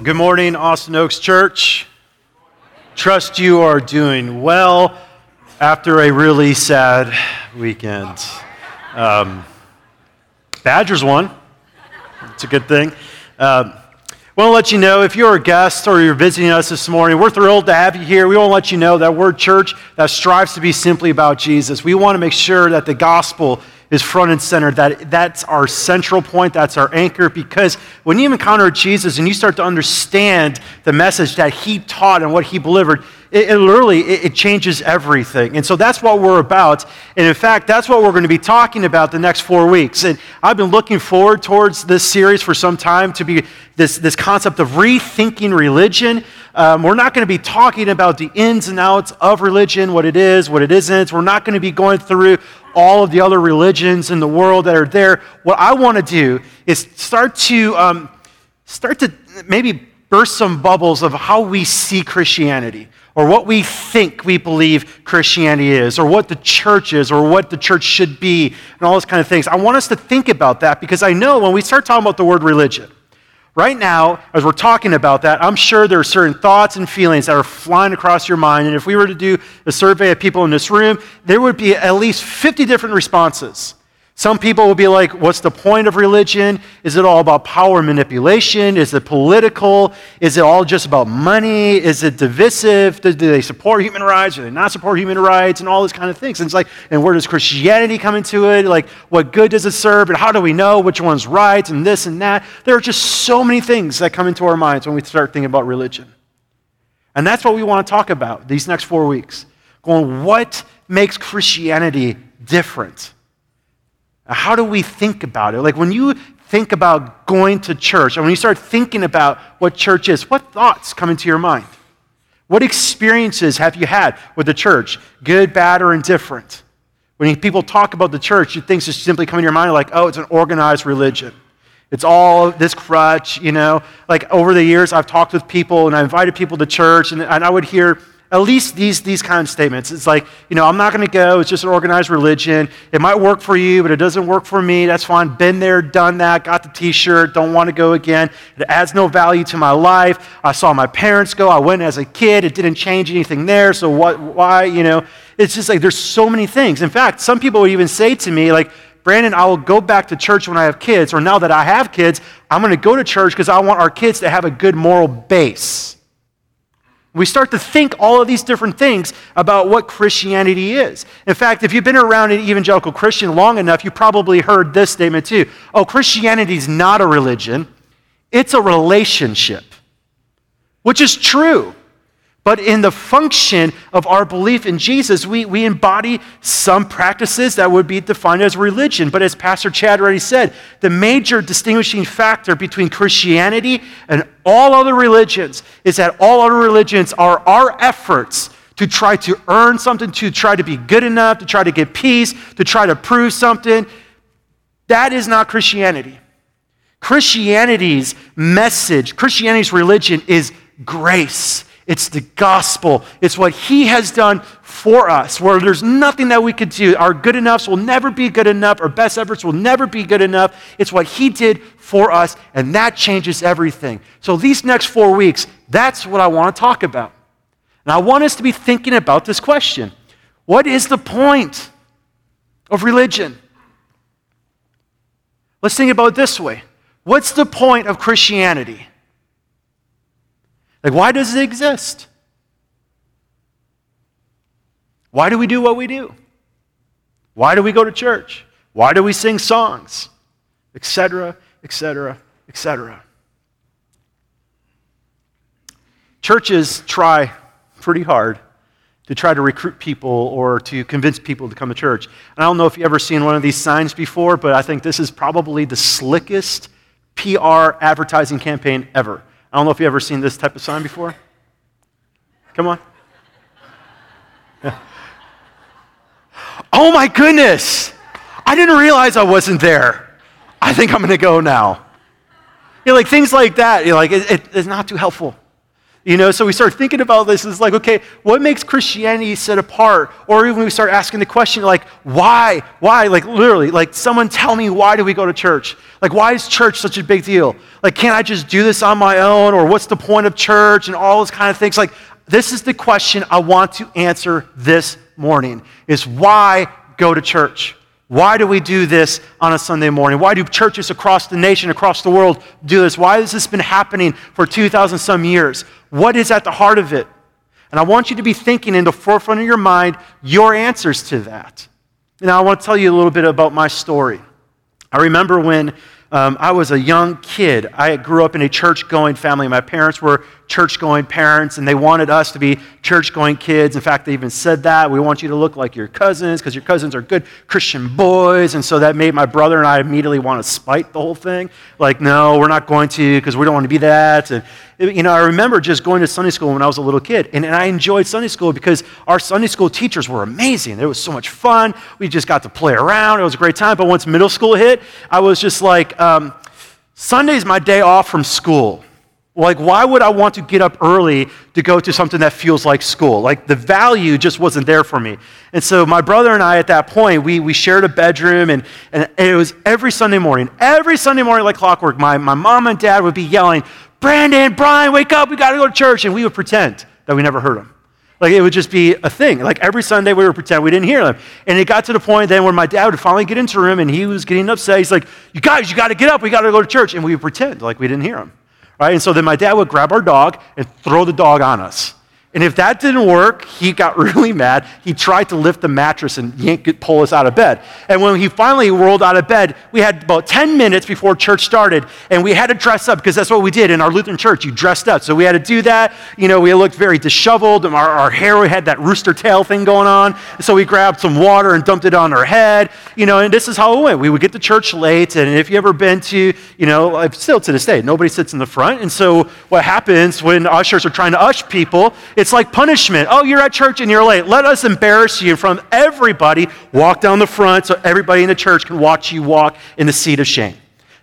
Good morning, Austin Oaks Church. Trust you are doing well after a really sad weekend. Um, Badgers won. It's a good thing. Um, want to let you know if you're a guest or you're visiting us this morning, we're thrilled to have you here. We want to let you know that we're a church that strives to be simply about Jesus. We want to make sure that the gospel is front and center. That, that's our central point, that's our anchor, because when you encounter Jesus and you start to understand the message that he taught and what he delivered, it, it literally it, it, changes everything. And so that's what we're about. And in fact, that's what we're going to be talking about the next four weeks. And I've been looking forward towards this series for some time to be this, this concept of rethinking religion. Um, we're not going to be talking about the ins and outs of religion, what it is, what it isn't. We're not going to be going through all of the other religions in the world that are there. What I want to do is start to um, start to maybe burst some bubbles of how we see Christianity or what we think we believe Christianity is, or what the church is, or what the church should be, and all those kind of things. I want us to think about that because I know when we start talking about the word religion, right now, as we're talking about that, I'm sure there are certain thoughts and feelings that are flying across your mind. And if we were to do a survey of people in this room, there would be at least 50 different responses. Some people will be like, what's the point of religion? Is it all about power manipulation? Is it political? Is it all just about money? Is it divisive? Do, do they support human rights? Do they not support human rights? And all these kind of things. And it's like, and where does Christianity come into it? Like, what good does it serve? And how do we know which one's right? And this and that. There are just so many things that come into our minds when we start thinking about religion. And that's what we want to talk about these next four weeks. Going, what makes Christianity different? How do we think about it? Like when you think about going to church, and when you start thinking about what church is, what thoughts come into your mind? What experiences have you had with the church, good, bad, or indifferent? When people talk about the church, you think just simply come in your mind like, oh, it's an organized religion. It's all this crutch, you know. Like over the years, I've talked with people and I invited people to church, and, and I would hear at least these, these kind of statements. It's like, you know, I'm not going to go. It's just an organized religion. It might work for you, but it doesn't work for me. That's fine. Been there, done that, got the t shirt, don't want to go again. It adds no value to my life. I saw my parents go. I went as a kid. It didn't change anything there. So what, why, you know? It's just like there's so many things. In fact, some people would even say to me, like, Brandon, I will go back to church when I have kids, or now that I have kids, I'm going to go to church because I want our kids to have a good moral base. We start to think all of these different things about what Christianity is. In fact, if you've been around an evangelical Christian long enough, you probably heard this statement too. Oh, Christianity is not a religion, it's a relationship, which is true. But in the function of our belief in Jesus, we, we embody some practices that would be defined as religion. But as Pastor Chad already said, the major distinguishing factor between Christianity and all other religions is that all other religions are our efforts to try to earn something, to try to be good enough, to try to get peace, to try to prove something. That is not Christianity. Christianity's message, Christianity's religion is grace. It's the gospel. It's what he has done for us, where there's nothing that we could do. Our good enoughs will never be good enough. Our best efforts will never be good enough. It's what he did for us, and that changes everything. So, these next four weeks, that's what I want to talk about. And I want us to be thinking about this question What is the point of religion? Let's think about it this way What's the point of Christianity? Like, why does it exist? Why do we do what we do? Why do we go to church? Why do we sing songs? Etc., etc., etc. Churches try pretty hard to try to recruit people or to convince people to come to church. And I don't know if you've ever seen one of these signs before, but I think this is probably the slickest PR advertising campaign ever. I don't know if you've ever seen this type of sign before. Come on. Yeah. Oh my goodness! I didn't realize I wasn't there. I think I'm going to go now. You know, like things like that, you know, like it, it, it's not too helpful. You know, so we start thinking about this as like, okay, what makes Christianity set apart? Or even we start asking the question, like, why? Why? Like, literally, like, someone tell me why do we go to church? Like, why is church such a big deal? Like, can't I just do this on my own? Or what's the point of church? And all those kind of things. Like, this is the question I want to answer this morning is why go to church? Why do we do this on a Sunday morning? Why do churches across the nation, across the world do this? Why has this been happening for 2,000 some years? What is at the heart of it? And I want you to be thinking in the forefront of your mind your answers to that. Now, I want to tell you a little bit about my story. I remember when um, I was a young kid. I grew up in a church going family. My parents were church going parents, and they wanted us to be church going kids. In fact, they even said that. We want you to look like your cousins because your cousins are good Christian boys. And so that made my brother and I immediately want to spite the whole thing. Like, no, we're not going to because we don't want to be that. And, you know, I remember just going to Sunday school when I was a little kid. And, and I enjoyed Sunday school because our Sunday school teachers were amazing. It was so much fun. We just got to play around. It was a great time. But once middle school hit, I was just like, um, Sunday's my day off from school. Like, why would I want to get up early to go to something that feels like school? Like, the value just wasn't there for me. And so, my brother and I, at that point, we, we shared a bedroom, and, and it was every Sunday morning, every Sunday morning, like clockwork, my, my mom and dad would be yelling, Brandon, Brian, wake up, we got to go to church. And we would pretend that we never heard them. Like, it would just be a thing. Like, every Sunday, we would pretend we didn't hear them. And it got to the point then where my dad would finally get into the room, and he was getting upset. He's like, You guys, you got to get up, we got to go to church. And we would pretend like we didn't hear him. Right? And so then my dad would grab our dog and throw the dog on us. And if that didn't work, he got really mad. He tried to lift the mattress and yank it, pull us out of bed. And when he finally rolled out of bed, we had about 10 minutes before church started, and we had to dress up because that's what we did in our Lutheran church. You dressed up. So we had to do that. You know, we looked very disheveled, and our, our hair had that rooster tail thing going on. So we grabbed some water and dumped it on our head. You know, and this is how it went. We would get to church late, and if you ever been to, you know, still to this day, nobody sits in the front. And so what happens when ushers are trying to ush people, it's like punishment. Oh, you're at church and you're late. Let us embarrass you in front of everybody. Walk down the front so everybody in the church can watch you walk in the seat of shame.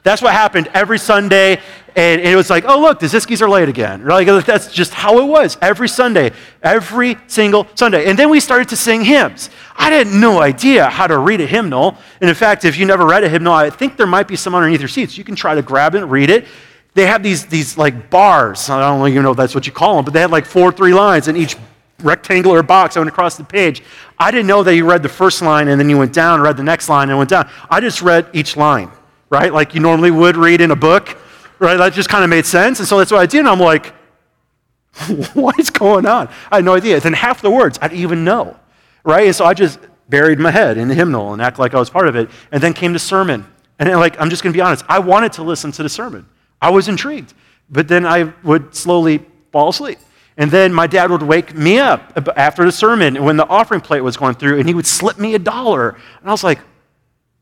That's what happened every Sunday. And it was like, oh, look, the Ziskies are late again. Like, that's just how it was every Sunday, every single Sunday. And then we started to sing hymns. I had no idea how to read a hymnal. And in fact, if you never read a hymnal, I think there might be some underneath your seats. You can try to grab it and read it they have these, these like bars. I don't even know if that's what you call them, but they had like four, three lines in each rectangular box that went across the page. I didn't know that you read the first line and then you went down, read the next line, and went down. I just read each line, right? Like you normally would read in a book, right? That just kind of made sense. And so that's what I did. And I'm like, what is going on? I had no idea. Then half the words I didn't even know, right? And so I just buried my head in the hymnal and act like I was part of it. And then came the sermon. And like, I'm just going to be honest, I wanted to listen to the sermon. I was intrigued. But then I would slowly fall asleep. And then my dad would wake me up after the sermon when the offering plate was going through, and he would slip me a dollar. And I was like,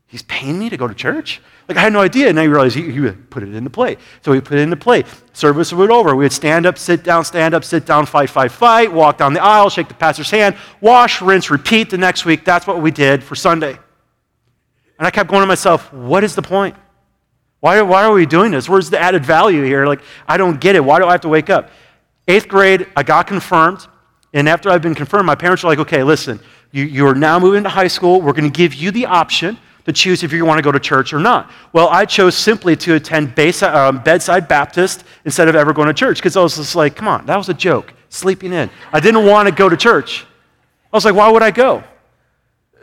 he's paying me to go to church? Like, I had no idea. And I realized he, he would put it in the plate. So he put it in the plate. Service would over. We would stand up, sit down, stand up, sit down, fight, fight, fight, walk down the aisle, shake the pastor's hand, wash, rinse, repeat the next week. That's what we did for Sunday. And I kept going to myself, what is the point? Why, why are we doing this? Where's the added value here? Like, I don't get it. Why do I have to wake up? Eighth grade, I got confirmed. And after I've been confirmed, my parents were like, okay, listen, you, you are now moving to high school. We're going to give you the option to choose if you want to go to church or not. Well, I chose simply to attend um, Bedside Baptist instead of ever going to church because I was just like, come on, that was a joke, sleeping in. I didn't want to go to church. I was like, why would I go?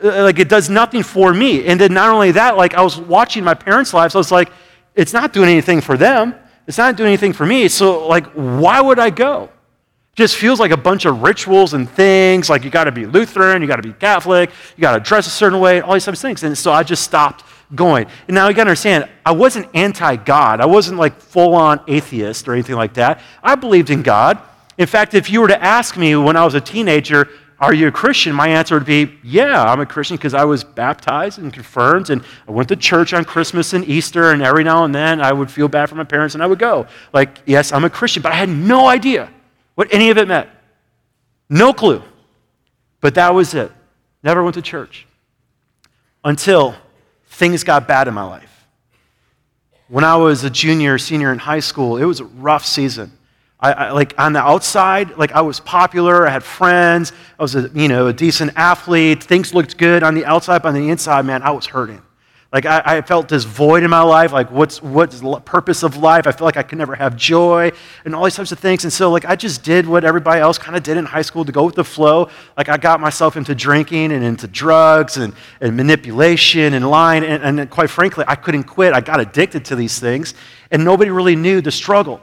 Uh, like, it does nothing for me. And then not only that, like, I was watching my parents' lives, I was like, it's not doing anything for them. It's not doing anything for me. So, like, why would I go? Just feels like a bunch of rituals and things. Like, you got to be Lutheran, you got to be Catholic, you got to dress a certain way, all these types of things. And so I just stopped going. And now you got to understand, I wasn't anti God. I wasn't like full on atheist or anything like that. I believed in God. In fact, if you were to ask me when I was a teenager, are you a Christian? My answer would be, Yeah, I'm a Christian because I was baptized and confirmed, and I went to church on Christmas and Easter, and every now and then I would feel bad for my parents and I would go. Like, yes, I'm a Christian, but I had no idea what any of it meant. No clue. But that was it. Never went to church until things got bad in my life. When I was a junior, senior in high school, it was a rough season. I, I, like on the outside, like I was popular, I had friends, I was a, you know, a decent athlete, things looked good on the outside, but on the inside, man, I was hurting. Like I, I, felt this void in my life. Like what's what's the purpose of life? I felt like I could never have joy and all these types of things. And so like I just did what everybody else kind of did in high school to go with the flow. Like I got myself into drinking and into drugs and, and manipulation and lying. And, and quite frankly, I couldn't quit. I got addicted to these things, and nobody really knew the struggle.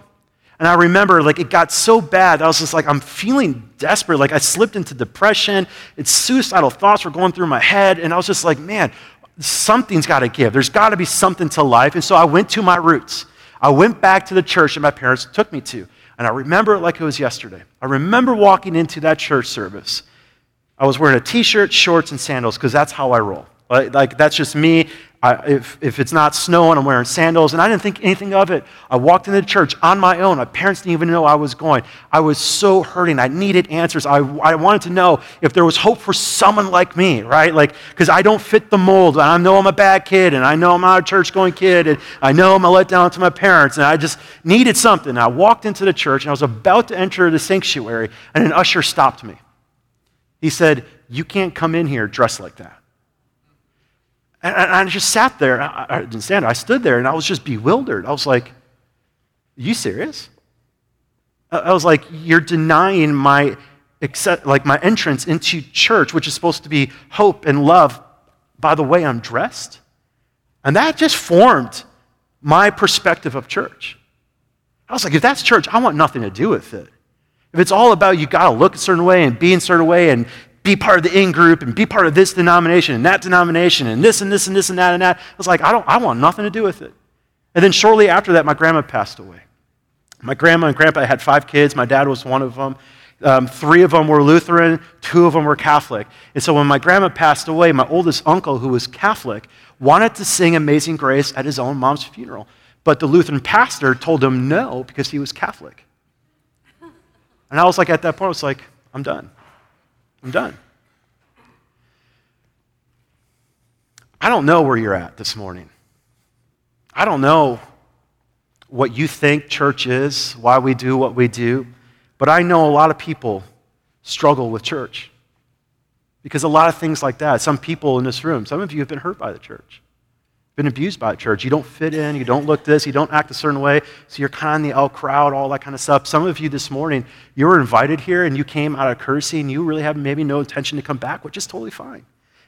And I remember like it got so bad. I was just like, I'm feeling desperate. Like I slipped into depression. It's suicidal thoughts were going through my head. And I was just like, man, something's got to give. There's got to be something to life. And so I went to my roots. I went back to the church that my parents took me to. And I remember it like it was yesterday. I remember walking into that church service. I was wearing a t shirt, shorts, and sandals because that's how I roll. Like, like, that's just me. I, if, if it's not snowing, I'm wearing sandals. And I didn't think anything of it. I walked into the church on my own. My parents didn't even know I was going. I was so hurting. I needed answers. I, I wanted to know if there was hope for someone like me, right? Like, because I don't fit the mold. I know I'm a bad kid, and I know I'm not a church going kid, and I know I'm a letdown to my parents, and I just needed something. I walked into the church, and I was about to enter the sanctuary, and an usher stopped me. He said, You can't come in here dressed like that. And I just sat there. I didn't stand. I stood there and I was just bewildered. I was like, Are you serious? I was like, You're denying my, like my entrance into church, which is supposed to be hope and love, by the way I'm dressed? And that just formed my perspective of church. I was like, If that's church, I want nothing to do with it. If it's all about you got to look a certain way and be in a certain way and be part of the in group and be part of this denomination and that denomination and this and this and this and that and that. I was like, I, don't, I want nothing to do with it. And then shortly after that, my grandma passed away. My grandma and grandpa had five kids. My dad was one of them. Um, three of them were Lutheran, two of them were Catholic. And so when my grandma passed away, my oldest uncle, who was Catholic, wanted to sing Amazing Grace at his own mom's funeral. But the Lutheran pastor told him no because he was Catholic. And I was like, at that point, I was like, I'm done. I'm done. I don't know where you're at this morning. I don't know what you think church is, why we do what we do, but I know a lot of people struggle with church. Because a lot of things like that, some people in this room, some of you have been hurt by the church been abused by church. You don't fit in, you don't look this, you don't act a certain way, so you're kind of the out crowd, all that kind of stuff. Some of you this morning, you were invited here and you came out of courtesy and you really have maybe no intention to come back, which is totally fine.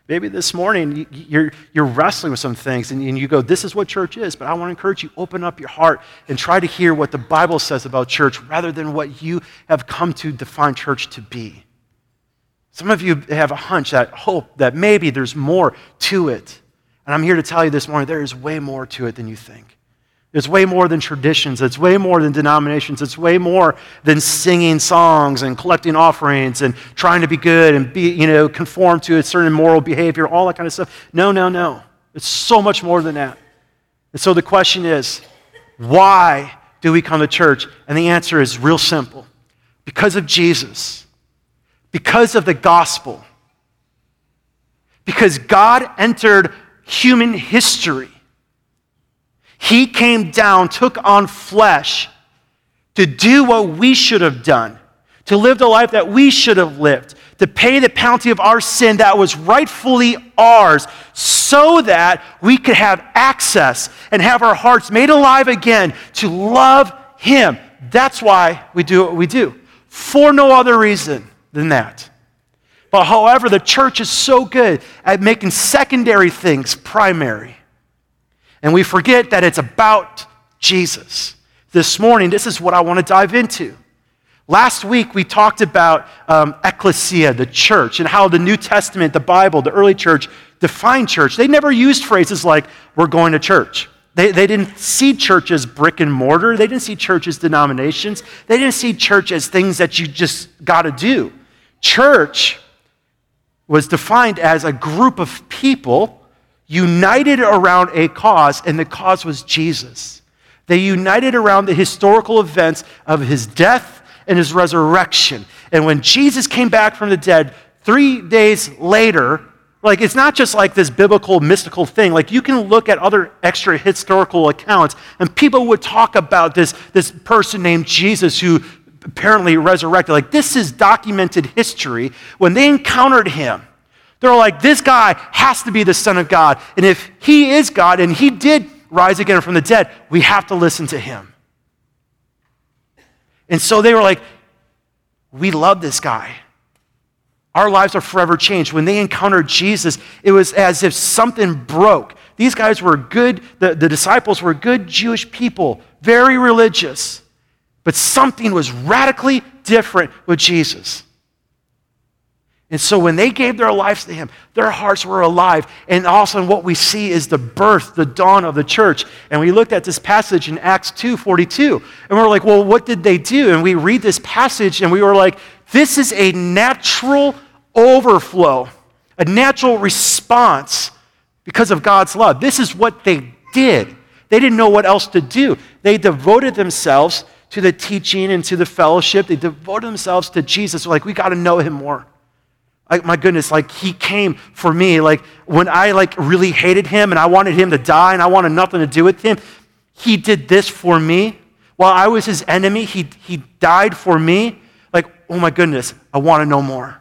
Maybe this morning you're, you're wrestling with some things and you go, This is what church is, but I want to encourage you, open up your heart and try to hear what the Bible says about church rather than what you have come to define church to be. Some of you have a hunch, that hope that maybe there's more to it. And I'm here to tell you this morning there is way more to it than you think. It's way more than traditions. It's way more than denominations. It's way more than singing songs and collecting offerings and trying to be good and be, you know, conform to a certain moral behavior, all that kind of stuff. No, no, no. It's so much more than that. And so the question is, why do we come to church? And the answer is real simple. Because of Jesus. Because of the gospel. Because God entered human history. He came down, took on flesh to do what we should have done, to live the life that we should have lived, to pay the penalty of our sin that was rightfully ours, so that we could have access and have our hearts made alive again to love Him. That's why we do what we do, for no other reason than that. But however, the church is so good at making secondary things primary. And we forget that it's about Jesus. This morning, this is what I want to dive into. Last week, we talked about um, ecclesia, the church, and how the New Testament, the Bible, the early church defined church. They never used phrases like, we're going to church. They, they didn't see church as brick and mortar. They didn't see church as denominations. They didn't see church as things that you just got to do. Church was defined as a group of people united around a cause, and the cause was Jesus. They united around the historical events of his death and his resurrection. And when Jesus came back from the dead, three days later, like, it's not just like this biblical, mystical thing. Like, you can look at other extra historical accounts, and people would talk about this, this person named Jesus who apparently resurrected. Like, this is documented history. When they encountered him, they're like, this guy has to be the Son of God. And if he is God and he did rise again from the dead, we have to listen to him. And so they were like, we love this guy. Our lives are forever changed. When they encountered Jesus, it was as if something broke. These guys were good, the, the disciples were good Jewish people, very religious. But something was radically different with Jesus. And so when they gave their lives to him, their hearts were alive. And also what we see is the birth, the dawn of the church. And we looked at this passage in Acts 2 42. And we're like, well, what did they do? And we read this passage and we were like, this is a natural overflow, a natural response because of God's love. This is what they did. They didn't know what else to do. They devoted themselves to the teaching and to the fellowship. They devoted themselves to Jesus. Like, we got to know him more. Like, my goodness, like he came for me. Like when I like really hated him and I wanted him to die and I wanted nothing to do with him, he did this for me. While I was his enemy, he, he died for me. Like, oh my goodness, I want to know more.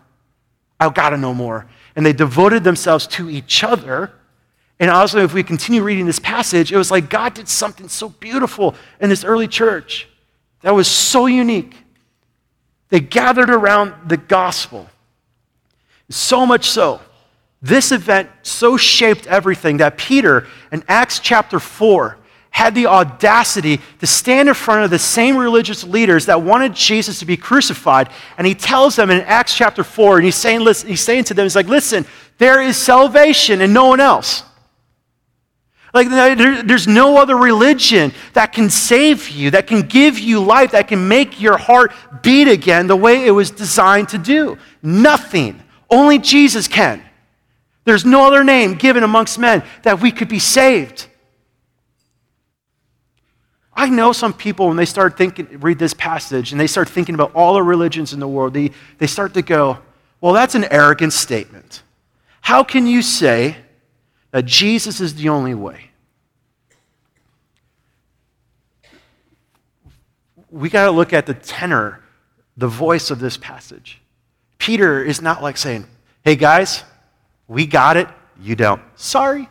I've got to know more. And they devoted themselves to each other. And also, if we continue reading this passage, it was like God did something so beautiful in this early church that was so unique. They gathered around the gospel. So much so, this event so shaped everything that Peter in Acts chapter 4 had the audacity to stand in front of the same religious leaders that wanted Jesus to be crucified. And he tells them in Acts chapter 4, and he's saying, listen, he's saying to them, he's like, listen, there is salvation in no one else. Like, there's no other religion that can save you, that can give you life, that can make your heart beat again the way it was designed to do. Nothing. Only Jesus can. There's no other name given amongst men that we could be saved. I know some people, when they start thinking, read this passage, and they start thinking about all the religions in the world, they, they start to go, well, that's an arrogant statement. How can you say that Jesus is the only way? We got to look at the tenor, the voice of this passage. Peter is not like saying, hey guys, we got it, you don't. Sorry.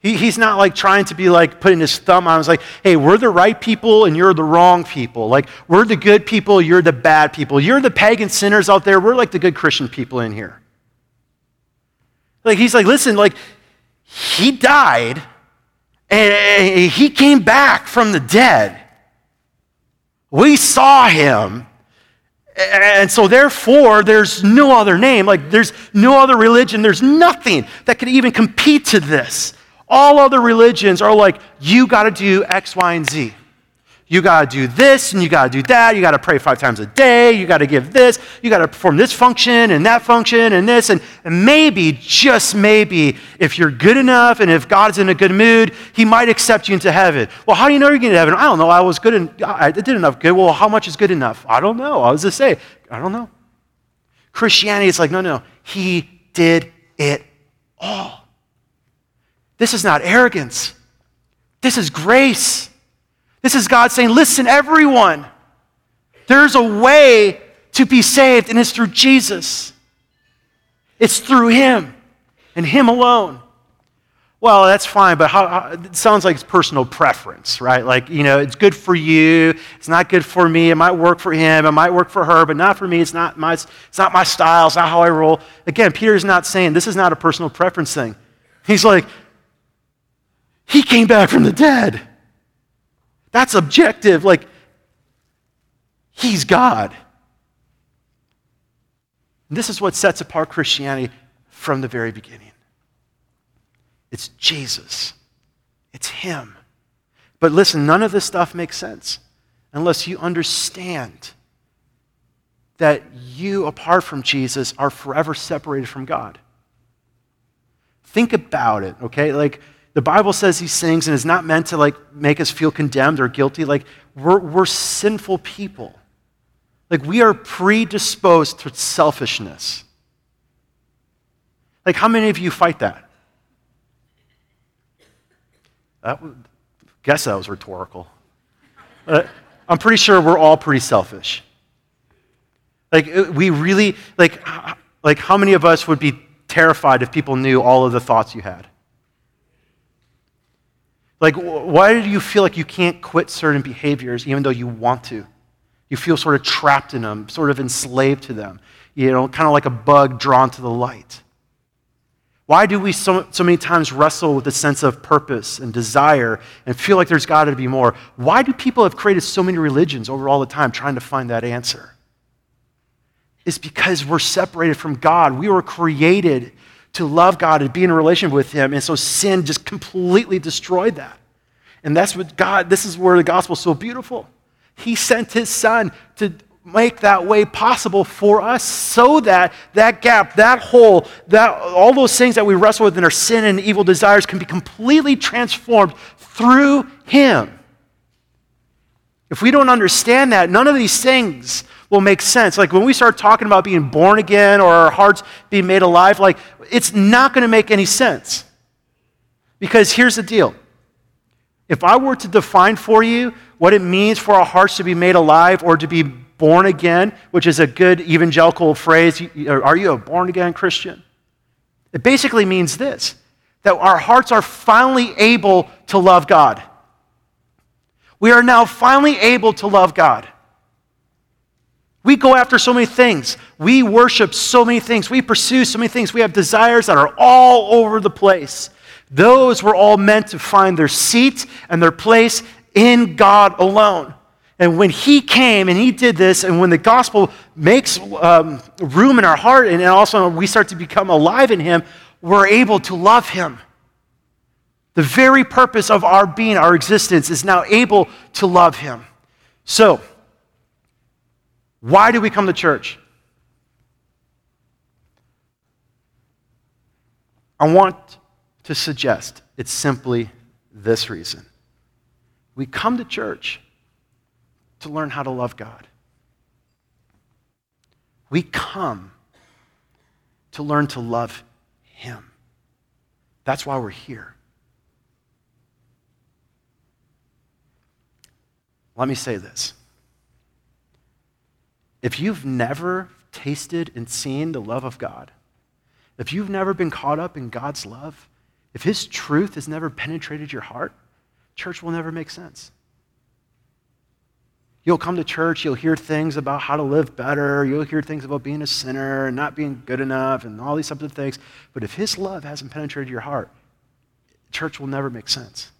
He, he's not like trying to be like putting his thumb on. It's like, hey, we're the right people and you're the wrong people. Like, we're the good people, you're the bad people. You're the pagan sinners out there, we're like the good Christian people in here. Like, he's like, listen, like, he died and he came back from the dead. We saw him. And so, therefore, there's no other name. Like, there's no other religion. There's nothing that could even compete to this. All other religions are like, you got to do X, Y, and Z. You got to do this and you got to do that. You got to pray five times a day. You got to give this. You got to perform this function and that function and this. And, and maybe, just maybe, if you're good enough and if God's in a good mood, He might accept you into heaven. Well, how do you know you're getting to heaven? I don't know. I was good. In, I did enough good. Well, how much is good enough? I don't know. I was just say, I don't know. Christianity is like, no, no. He did it all. This is not arrogance. This is grace. This is God saying, listen, everyone, there's a way to be saved, and it's through Jesus. It's through Him and Him alone. Well, that's fine, but how, how, it sounds like it's personal preference, right? Like, you know, it's good for you. It's not good for me. It might work for him. It might work for her, but not for me. It's not my, it's not my style. It's not how I roll. Again, Peter's not saying this is not a personal preference thing. He's like, he came back from the dead. That's objective. Like, he's God. And this is what sets apart Christianity from the very beginning it's Jesus, it's Him. But listen, none of this stuff makes sense unless you understand that you, apart from Jesus, are forever separated from God. Think about it, okay? Like, the Bible says these things and is not meant to like make us feel condemned or guilty. Like we're, we're sinful people. Like we are predisposed to selfishness. Like how many of you fight that? That guess that was rhetorical. Uh, I'm pretty sure we're all pretty selfish. Like, uh, we really, like, like, how many of us would be terrified if people knew all of the thoughts you had? Like, why do you feel like you can't quit certain behaviors even though you want to? You feel sort of trapped in them, sort of enslaved to them, you know, kind of like a bug drawn to the light. Why do we so, so many times wrestle with a sense of purpose and desire and feel like there's got to be more? Why do people have created so many religions over all the time trying to find that answer? It's because we're separated from God. We were created to love God and be in a relationship with Him, and so sin just completely destroyed that. And that's what God, this is where the gospel is so beautiful. He sent His Son to make that way possible for us so that that gap, that hole, that, all those things that we wrestle with in our sin and evil desires can be completely transformed through Him. If we don't understand that, none of these things will make sense. Like when we start talking about being born again or our hearts being made alive, like it's not going to make any sense. Because here's the deal. If I were to define for you what it means for our hearts to be made alive or to be born again, which is a good evangelical phrase. Are you a born again Christian? It basically means this that our hearts are finally able to love God. We are now finally able to love God. We go after so many things. We worship so many things. We pursue so many things. We have desires that are all over the place. Those were all meant to find their seat and their place in God alone. And when he came and he did this, and when the gospel makes um, room in our heart, and also we start to become alive in him, we're able to love him. The very purpose of our being, our existence, is now able to love him. So, why do we come to church? I want to suggest it's simply this reason. We come to church to learn how to love God. We come to learn to love Him. That's why we're here. Let me say this. If you've never tasted and seen the love of God, if you've never been caught up in God's love, if His truth has never penetrated your heart, church will never make sense. You'll come to church, you'll hear things about how to live better, you'll hear things about being a sinner and not being good enough and all these types of things. But if His love hasn't penetrated your heart, church will never make sense.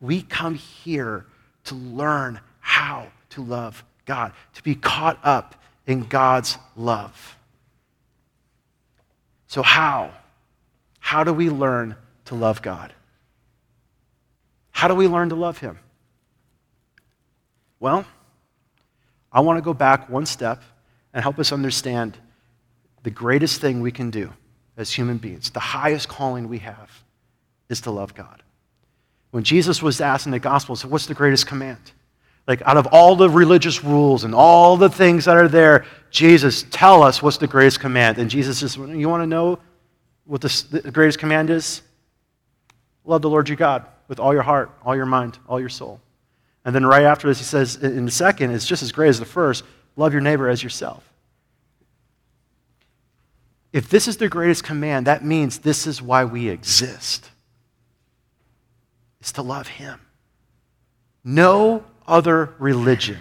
We come here to learn how to love God, to be caught up in God's love. So, how? How do we learn to love God? How do we learn to love Him? Well, I want to go back one step and help us understand the greatest thing we can do as human beings, the highest calling we have, is to love God. When Jesus was asked in the Gospels, what's the greatest command? Like, out of all the religious rules and all the things that are there, Jesus, tell us what's the greatest command. And Jesus says, You want to know what the, greatest command is? Love the Lord your God with all your heart, all your mind, all your soul. And then right after this, he says, in the second, it's just as great as the first love your neighbor as yourself. If this is the greatest command, that means this is why we exist. Is to love him. No other religion,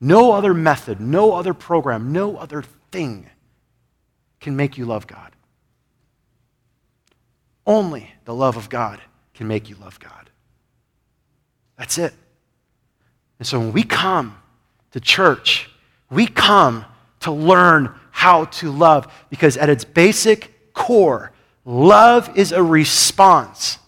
no other method, no other program, no other thing can make you love God. Only the love of God can make you love God. That's it. And so when we come to church, we come to learn how to love because at its basic core, love is a response.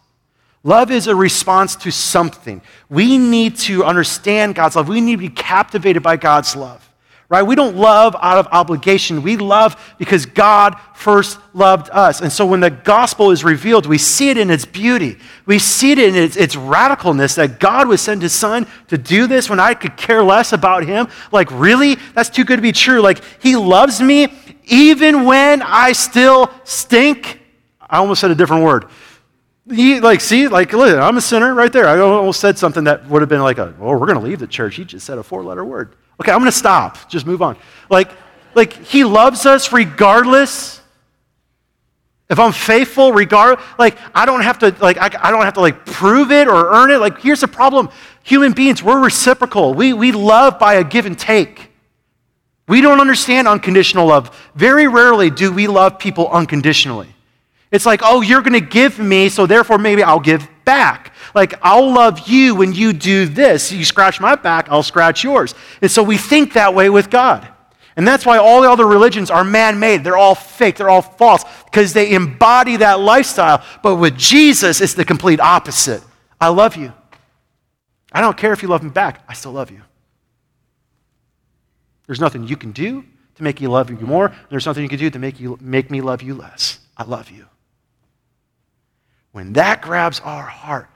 Love is a response to something. We need to understand God's love. We need to be captivated by God's love right? We don't love out of obligation. We love because God first loved us. And so when the gospel is revealed, we see it in its beauty. We see it in its, its radicalness that God would send his son to do this when I could care less about him. Like, really? That's too good to be true. Like, he loves me even when I still stink. I almost said a different word. He, like, see, like, listen, I'm a sinner right there. I almost said something that would have been like, a, well, we're going to leave the church. He just said a four letter word. Okay, I'm going to stop. Just move on. Like, like, he loves us regardless. If I'm faithful, regard, like, I don't have to, like, I, I don't have to, like, prove it or earn it. Like, here's the problem. Human beings, we're reciprocal. We, we love by a give and take. We don't understand unconditional love. Very rarely do we love people unconditionally. It's like, oh, you're going to give me, so therefore maybe I'll give back. Like, I'll love you when you do this. You scratch my back, I'll scratch yours. And so we think that way with God. And that's why all the other religions are man made. They're all fake, they're all false, because they embody that lifestyle. But with Jesus, it's the complete opposite. I love you. I don't care if you love me back, I still love you. There's nothing you can do to make you love you more. There's nothing you can do to make, you, make me love you less. I love you. When that grabs our heart,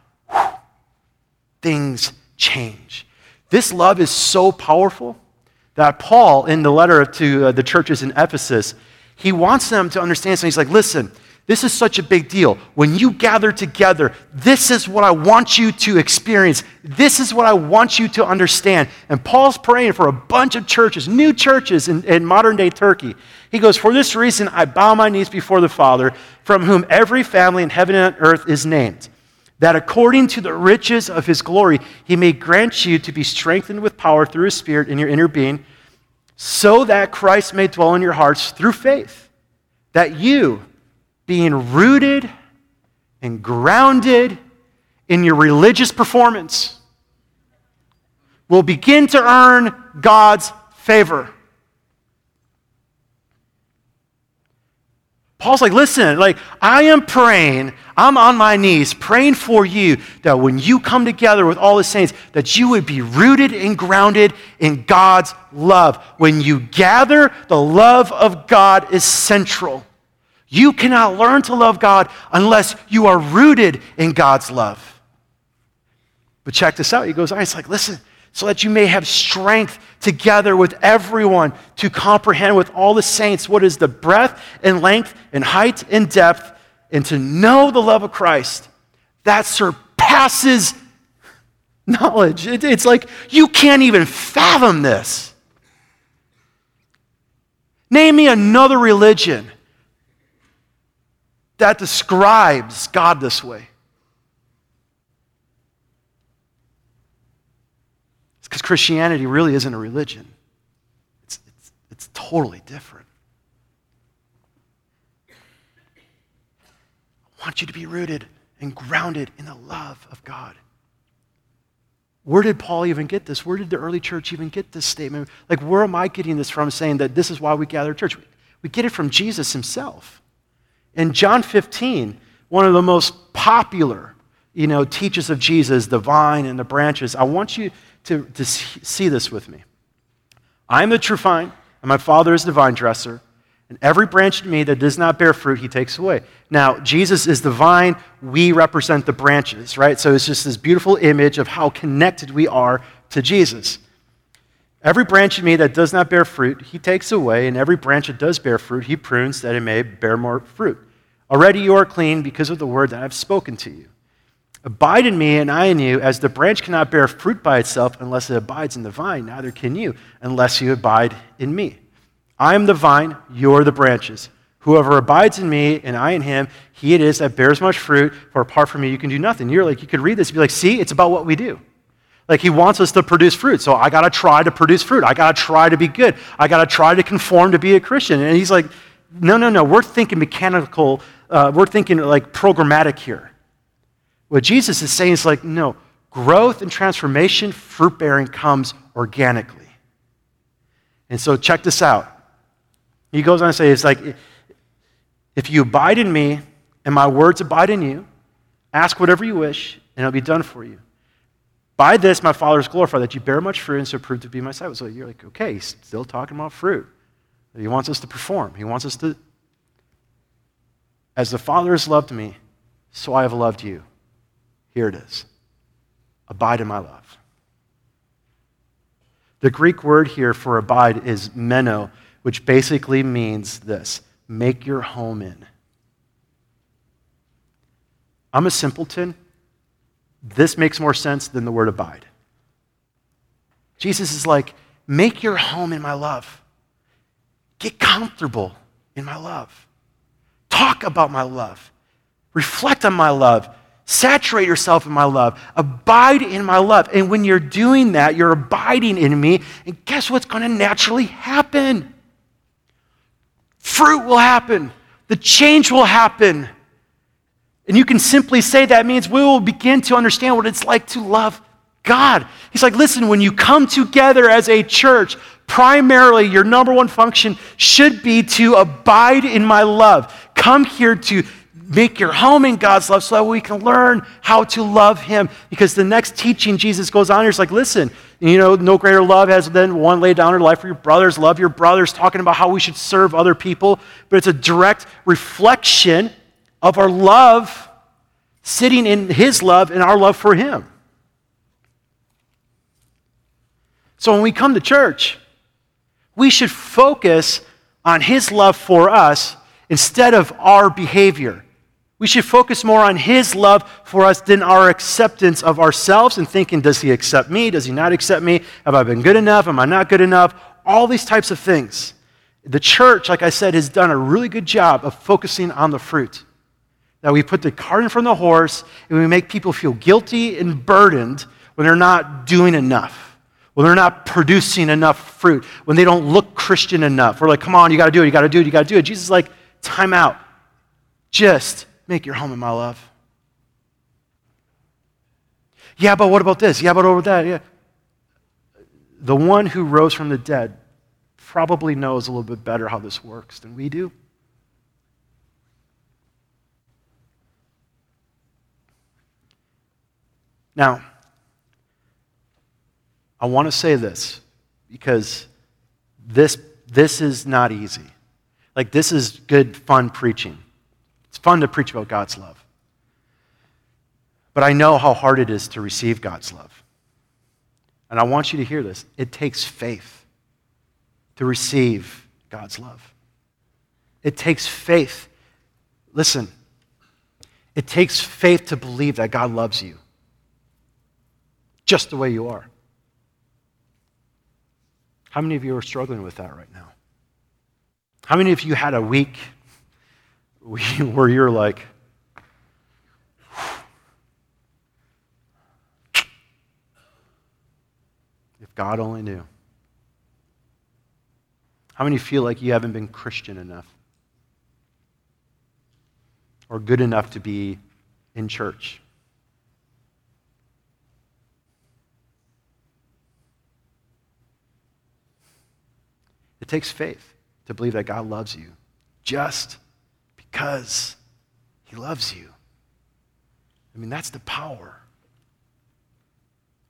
things change. This love is so powerful that Paul, in the letter to uh, the churches in Ephesus, he wants them to understand something. He's like, listen, this is such a big deal. When you gather together, this is what I want you to experience. This is what I want you to understand. And Paul's praying for a bunch of churches, new churches in, in modern day Turkey. He goes, For this reason, I bow my knees before the Father, from whom every family in heaven and earth is named, that according to the riches of his glory, he may grant you to be strengthened with power through his Spirit in your inner being, so that Christ may dwell in your hearts through faith, that you, being rooted and grounded in your religious performance will begin to earn God's favor. Paul's like, listen, like, I am praying, I'm on my knees praying for you that when you come together with all the saints, that you would be rooted and grounded in God's love. When you gather, the love of God is central. You cannot learn to love God unless you are rooted in God's love. But check this out. He goes on, it's like, listen, so that you may have strength together with everyone to comprehend with all the saints what is the breadth and length and height and depth, and to know the love of Christ that surpasses knowledge. It, it's like you can't even fathom this. Name me another religion that describes God this way? It's because Christianity really isn't a religion, it's, it's, it's totally different. I want you to be rooted and grounded in the love of God. Where did Paul even get this? Where did the early church even get this statement? Like, where am I getting this from saying that this is why we gather church? We get it from Jesus himself. In John 15, one of the most popular, you know, teachers of Jesus, the vine and the branches, I want you to, to see this with me. I am the true vine, and my Father is the vine dresser. And every branch in me that does not bear fruit, he takes away. Now, Jesus is the vine, we represent the branches, right? So it's just this beautiful image of how connected we are to Jesus. Every branch in me that does not bear fruit, he takes away, and every branch that does bear fruit, he prunes that it may bear more fruit. Already you are clean because of the word that I have spoken to you. Abide in me, and I in you, as the branch cannot bear fruit by itself unless it abides in the vine, neither can you unless you abide in me. I am the vine, you're the branches. Whoever abides in me and I in him, he it is that bears much fruit, for apart from me you can do nothing. You're like, you could read this and be like, see, it's about what we do. Like he wants us to produce fruit. So I got to try to produce fruit. I got to try to be good. I got to try to conform to be a Christian. And he's like, no, no, no. We're thinking mechanical. Uh, we're thinking like programmatic here. What Jesus is saying is like, no, growth and transformation, fruit bearing comes organically. And so check this out. He goes on to say, it's like, if you abide in me and my words abide in you, ask whatever you wish and it'll be done for you. By this, my Father is glorified, that you bear much fruit and so prove to be my disciples. So you're like, okay, he's still talking about fruit. He wants us to perform. He wants us to, as the Father has loved me, so I have loved you. Here it is abide in my love. The Greek word here for abide is meno, which basically means this make your home in. I'm a simpleton. This makes more sense than the word abide. Jesus is like, make your home in my love. Get comfortable in my love. Talk about my love. Reflect on my love. Saturate yourself in my love. Abide in my love. And when you're doing that, you're abiding in me. And guess what's going to naturally happen? Fruit will happen. The change will happen. And you can simply say that means we will begin to understand what it's like to love God. He's like, listen, when you come together as a church, primarily your number one function should be to abide in my love. Come here to make your home in God's love so that we can learn how to love Him. Because the next teaching Jesus goes on here is like, listen, you know, no greater love has than one lay down her life for your brothers. Love your brothers, talking about how we should serve other people. But it's a direct reflection of our love sitting in His love and our love for Him. So when we come to church, we should focus on His love for us instead of our behavior. We should focus more on His love for us than our acceptance of ourselves and thinking, does He accept me? Does He not accept me? Have I been good enough? Am I not good enough? All these types of things. The church, like I said, has done a really good job of focusing on the fruit. That we put the cart in front of the horse and we make people feel guilty and burdened when they're not doing enough, when they're not producing enough fruit, when they don't look Christian enough. We're like, come on, you got to do it, you got to do it, you got to do it. Jesus is like, time out. Just Make your home in my love. Yeah, but what about this? Yeah, but over that? Yeah. The one who rose from the dead probably knows a little bit better how this works than we do. Now, I want to say this because this, this is not easy. Like, this is good, fun preaching fun to preach about God's love. But I know how hard it is to receive God's love. And I want you to hear this. It takes faith to receive God's love. It takes faith. Listen, it takes faith to believe that God loves you just the way you are. How many of you are struggling with that right now? How many of you had a week where you're like, if God only knew. How many feel like you haven't been Christian enough or good enough to be in church? It takes faith to believe that God loves you just because he loves you. I mean, that's the power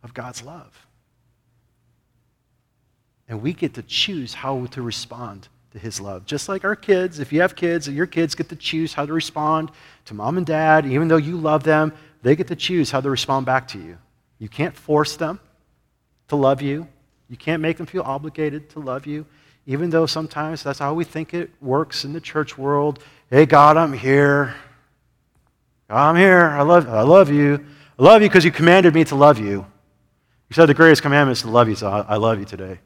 of God's love. And we get to choose how to respond to his love. Just like our kids, if you have kids, your kids get to choose how to respond to mom and dad. Even though you love them, they get to choose how to respond back to you. You can't force them to love you. You can't make them feel obligated to love you, even though sometimes that's how we think it works in the church world. Hey, God, I'm here. I'm here. I love, I love you. I love you because you commanded me to love you. You said the greatest commandment is to love you, so I, I love you today.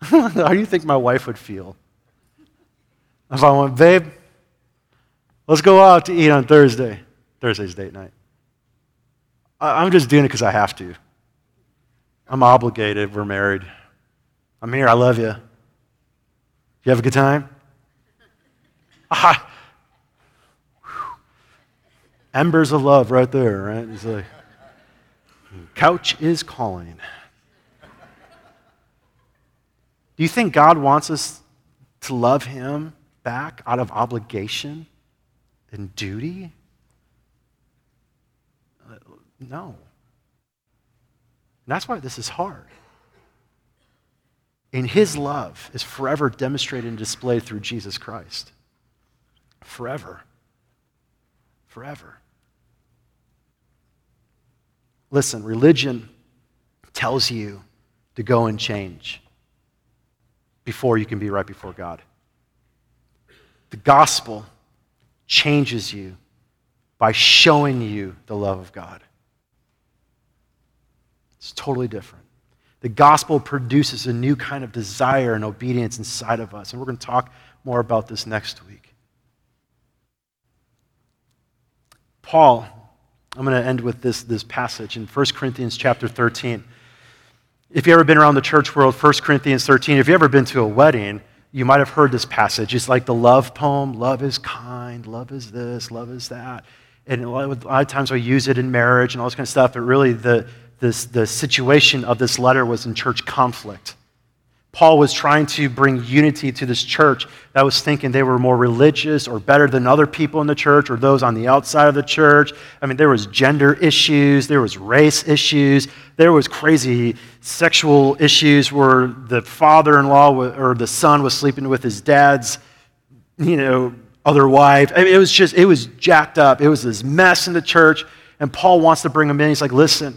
How do you think my wife would feel? If I went, babe, let's go out to eat on Thursday. Thursday's date night. I, I'm just doing it because I have to. I'm obligated. We're married. I'm here. I love you. You have a good time? Ah, embers of love right there, right? He's like, couch is calling. Do you think God wants us to love Him back out of obligation and duty? No. And that's why this is hard. And his love is forever demonstrated and displayed through Jesus Christ. Forever. Forever. Listen, religion tells you to go and change before you can be right before God. The gospel changes you by showing you the love of God. It's totally different. The gospel produces a new kind of desire and obedience inside of us. And we're going to talk more about this next week. Paul, I'm going to end with this, this passage in 1 Corinthians chapter 13. If you've ever been around the church world, 1 Corinthians 13, if you've ever been to a wedding, you might have heard this passage. It's like the love poem love is kind, love is this, love is that. And a lot, of, a lot of times we use it in marriage and all this kind of stuff, but really the, this, the situation of this letter was in church conflict. Paul was trying to bring unity to this church that was thinking they were more religious or better than other people in the church or those on the outside of the church. I mean, there was gender issues, there was race issues, there was crazy sexual issues where the father-in-law or the son was sleeping with his dad's, you know, other wife. I mean, it was just, it was jacked up. It was this mess in the church. And Paul wants to bring them in. He's like, listen,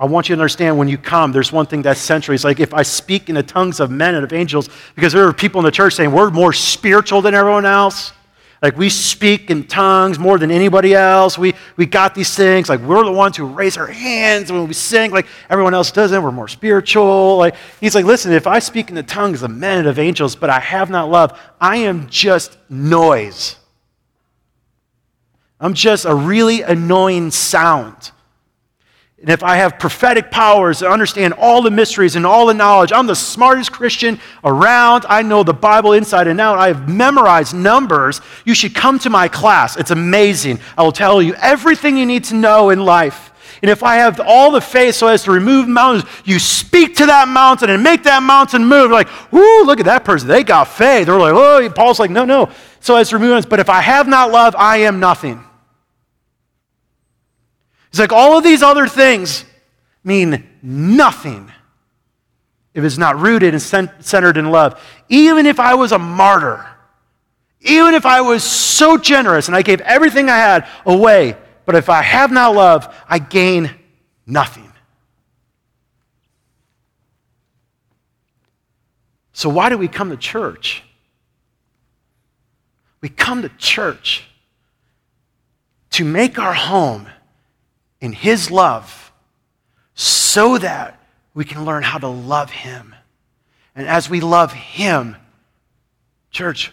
I want you to understand when you come, there's one thing that's central. It's like if I speak in the tongues of men and of angels, because there are people in the church saying we're more spiritual than everyone else. Like we speak in tongues more than anybody else. We, we got these things. Like we're the ones who raise our hands when we sing, like everyone else doesn't. We're more spiritual. Like he's like, listen, if I speak in the tongues of men and of angels, but I have not love, I am just noise. I'm just a really annoying sound. And if I have prophetic powers to understand all the mysteries and all the knowledge, I'm the smartest Christian around. I know the Bible inside and out. I have memorized numbers. You should come to my class. It's amazing. I will tell you everything you need to know in life. And if I have all the faith so as to remove mountains, you speak to that mountain and make that mountain move. Like, whoo, look at that person. They got faith. They're like, oh, Paul's like, no, no. So as to remove mountains. But if I have not love, I am nothing. He's like, all of these other things mean nothing if it's not rooted and centered in love. Even if I was a martyr, even if I was so generous and I gave everything I had away, but if I have not love, I gain nothing. So, why do we come to church? We come to church to make our home in His love so that we can learn how to love Him. And as we love Him, church,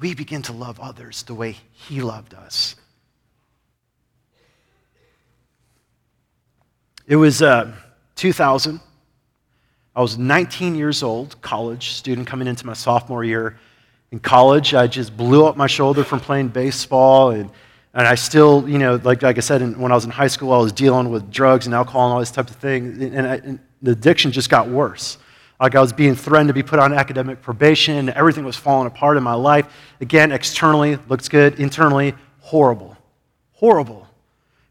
we begin to love others the way He loved us. It was uh, 2000. I was 19 years old, college student coming into my sophomore year. In college, I just blew up my shoulder from playing baseball and and I still, you know, like, like I said, in, when I was in high school, I was dealing with drugs and alcohol and all this type of thing. And, I, and the addiction just got worse. Like I was being threatened to be put on academic probation. Everything was falling apart in my life. Again, externally, looks good. Internally, horrible. Horrible.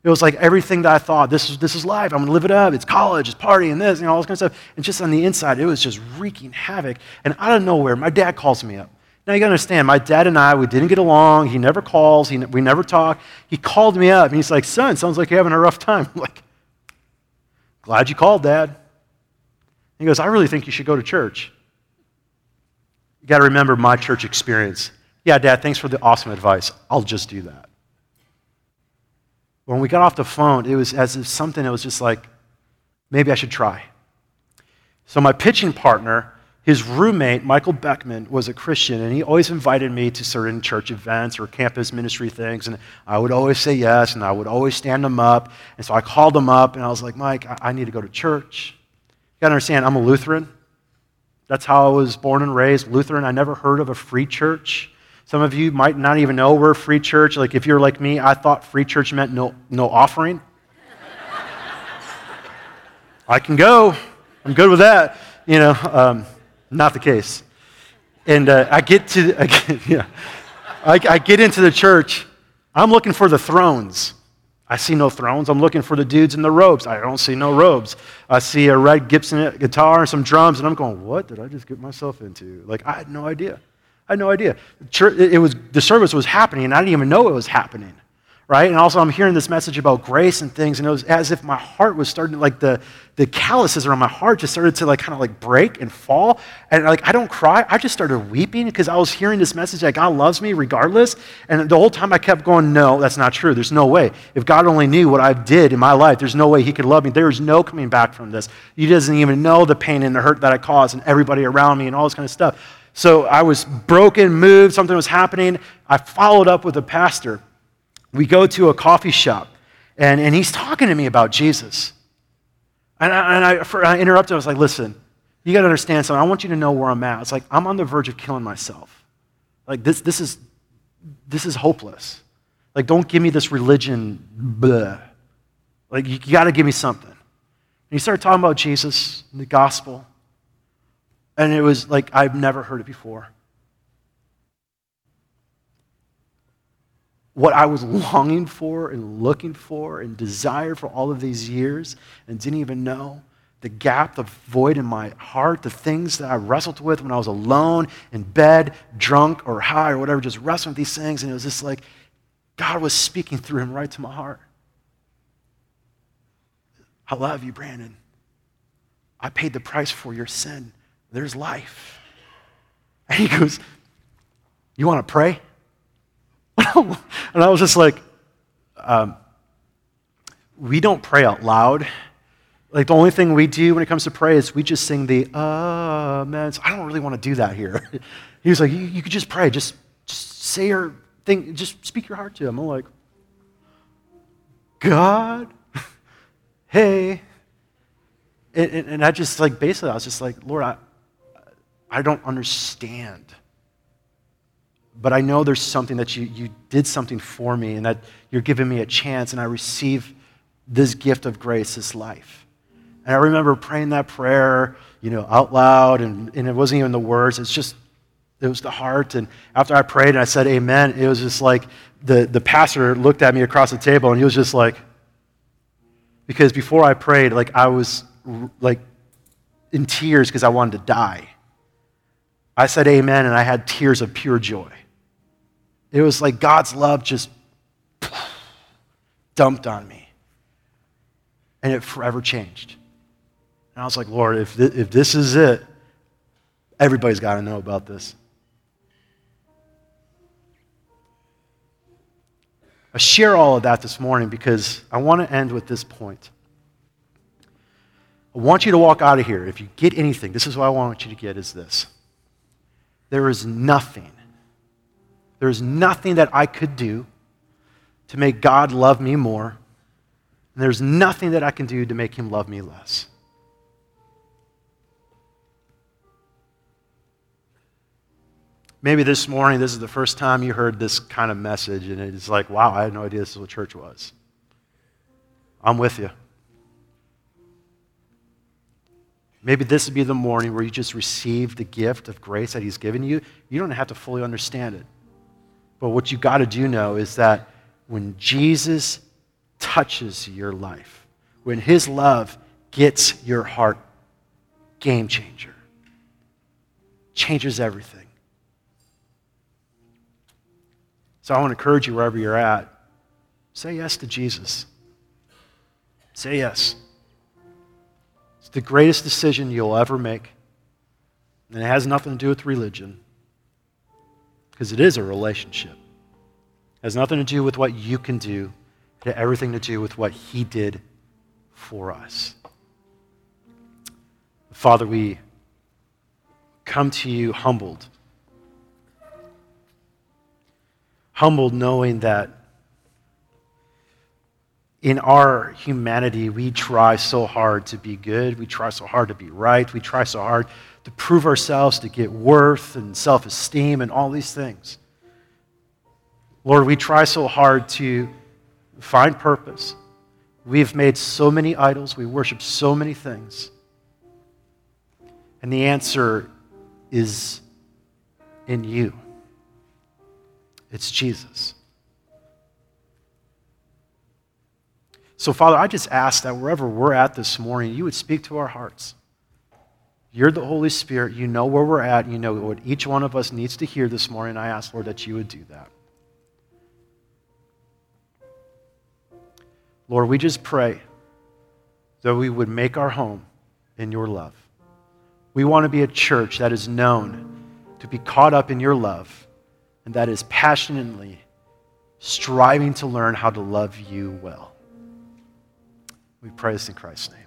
It was like everything that I thought, this is, this is life. I'm going to live it up. It's college, it's party, and this, and all this kind of stuff. And just on the inside, it was just wreaking havoc. And out of nowhere, my dad calls me up. Now you gotta understand, my dad and I, we didn't get along. He never calls, he, we never talk. He called me up and he's like, Son, sounds like you're having a rough time. I'm like, Glad you called, Dad. He goes, I really think you should go to church. You gotta remember my church experience. Yeah, Dad, thanks for the awesome advice. I'll just do that. When we got off the phone, it was as if something that was just like, maybe I should try. So my pitching partner, his roommate, Michael Beckman, was a Christian, and he always invited me to certain church events or campus ministry things, and I would always say yes, and I would always stand him up. And so I called him up, and I was like, Mike, I, need to go to church. You gotta understand, I'm a Lutheran. That's how I was born and raised, Lutheran. I never heard of a free church. Some of you might not even know we're a free church. Like if you're like me, I thought free church meant no, no offering. I can go. I'm good with that. You know, um, not the case. And uh, I get to, I get, yeah, I, I get into the church. I'm looking for the thrones. I see no thrones. I'm looking for the dudes in the robes. I don't see no robes. I see a red Gibson guitar and some drums, and I'm going, what did I just get myself into? Like, I had no idea. I had no idea. Church, it was, the service was happening, and I didn't even know it was happening. Right? And also, I'm hearing this message about grace and things, and it was as if my heart was starting to, like, the, the calluses around my heart just started to, like, kind of like break and fall. And, like, I don't cry. I just started weeping because I was hearing this message that God loves me regardless. And the whole time I kept going, no, that's not true. There's no way. If God only knew what I did in my life, there's no way He could love me. There is no coming back from this. He doesn't even know the pain and the hurt that I caused and everybody around me and all this kind of stuff. So I was broken, moved, something was happening. I followed up with a pastor we go to a coffee shop, and, and he's talking to me about Jesus. And I, and I, for, I interrupted. I was like, listen, you got to understand something. I want you to know where I'm at. It's like, I'm on the verge of killing myself. Like, this, this, is, this is hopeless. Like, don't give me this religion, blah. Like, you, you got to give me something. And he started talking about Jesus and the gospel. And it was like, I've never heard it before. What I was longing for and looking for and desired for all of these years and didn't even know. The gap, the void in my heart, the things that I wrestled with when I was alone, in bed, drunk or high or whatever, just wrestling with these things. And it was just like God was speaking through him right to my heart. I love you, Brandon. I paid the price for your sin. There's life. And he goes, You want to pray? and I was just like, um, we don't pray out loud. Like the only thing we do when it comes to pray is we just sing the amen. So I don't really want to do that here. he was like, you, you could just pray, just, just say your thing, just speak your heart to him. I'm like, God, hey. And, and, and I just like basically I was just like, Lord, I, I don't understand but I know there's something that you, you did something for me and that you're giving me a chance, and I receive this gift of grace, this life. And I remember praying that prayer, you know, out loud, and, and it wasn't even the words, it's just, it was the heart. And after I prayed and I said amen, it was just like the, the pastor looked at me across the table and he was just like, because before I prayed, like I was like in tears because I wanted to die. I said amen and I had tears of pure joy. It was like God's love just dumped on me. And it forever changed. And I was like, Lord, if, th- if this is it, everybody's got to know about this. I share all of that this morning because I want to end with this point. I want you to walk out of here. If you get anything, this is what I want you to get is this. There is nothing there's nothing that I could do to make God love me more, and there's nothing that I can do to make him love me less. Maybe this morning, this is the first time you heard this kind of message, and it's like, wow, I had no idea this is what church was. I'm with you. Maybe this would be the morning where you just receive the gift of grace that He's given you. You don't have to fully understand it. But what you got to do know is that when Jesus touches your life, when his love gets your heart, game changer. Changes everything. So I want to encourage you wherever you're at, say yes to Jesus. Say yes. It's the greatest decision you'll ever make. And it has nothing to do with religion because it is a relationship. It has nothing to do with what you can do, it has everything to do with what He did for us. Father, we come to you humbled. Humbled knowing that in our humanity, we try so hard to be good. We try so hard to be right. We try so hard to prove ourselves, to get worth and self esteem and all these things. Lord, we try so hard to find purpose. We've made so many idols, we worship so many things. And the answer is in you it's Jesus. So, Father, I just ask that wherever we're at this morning, you would speak to our hearts. You're the Holy Spirit. You know where we're at. You know what each one of us needs to hear this morning. I ask, Lord, that you would do that. Lord, we just pray that we would make our home in your love. We want to be a church that is known to be caught up in your love and that is passionately striving to learn how to love you well. We pray this in Christ's name.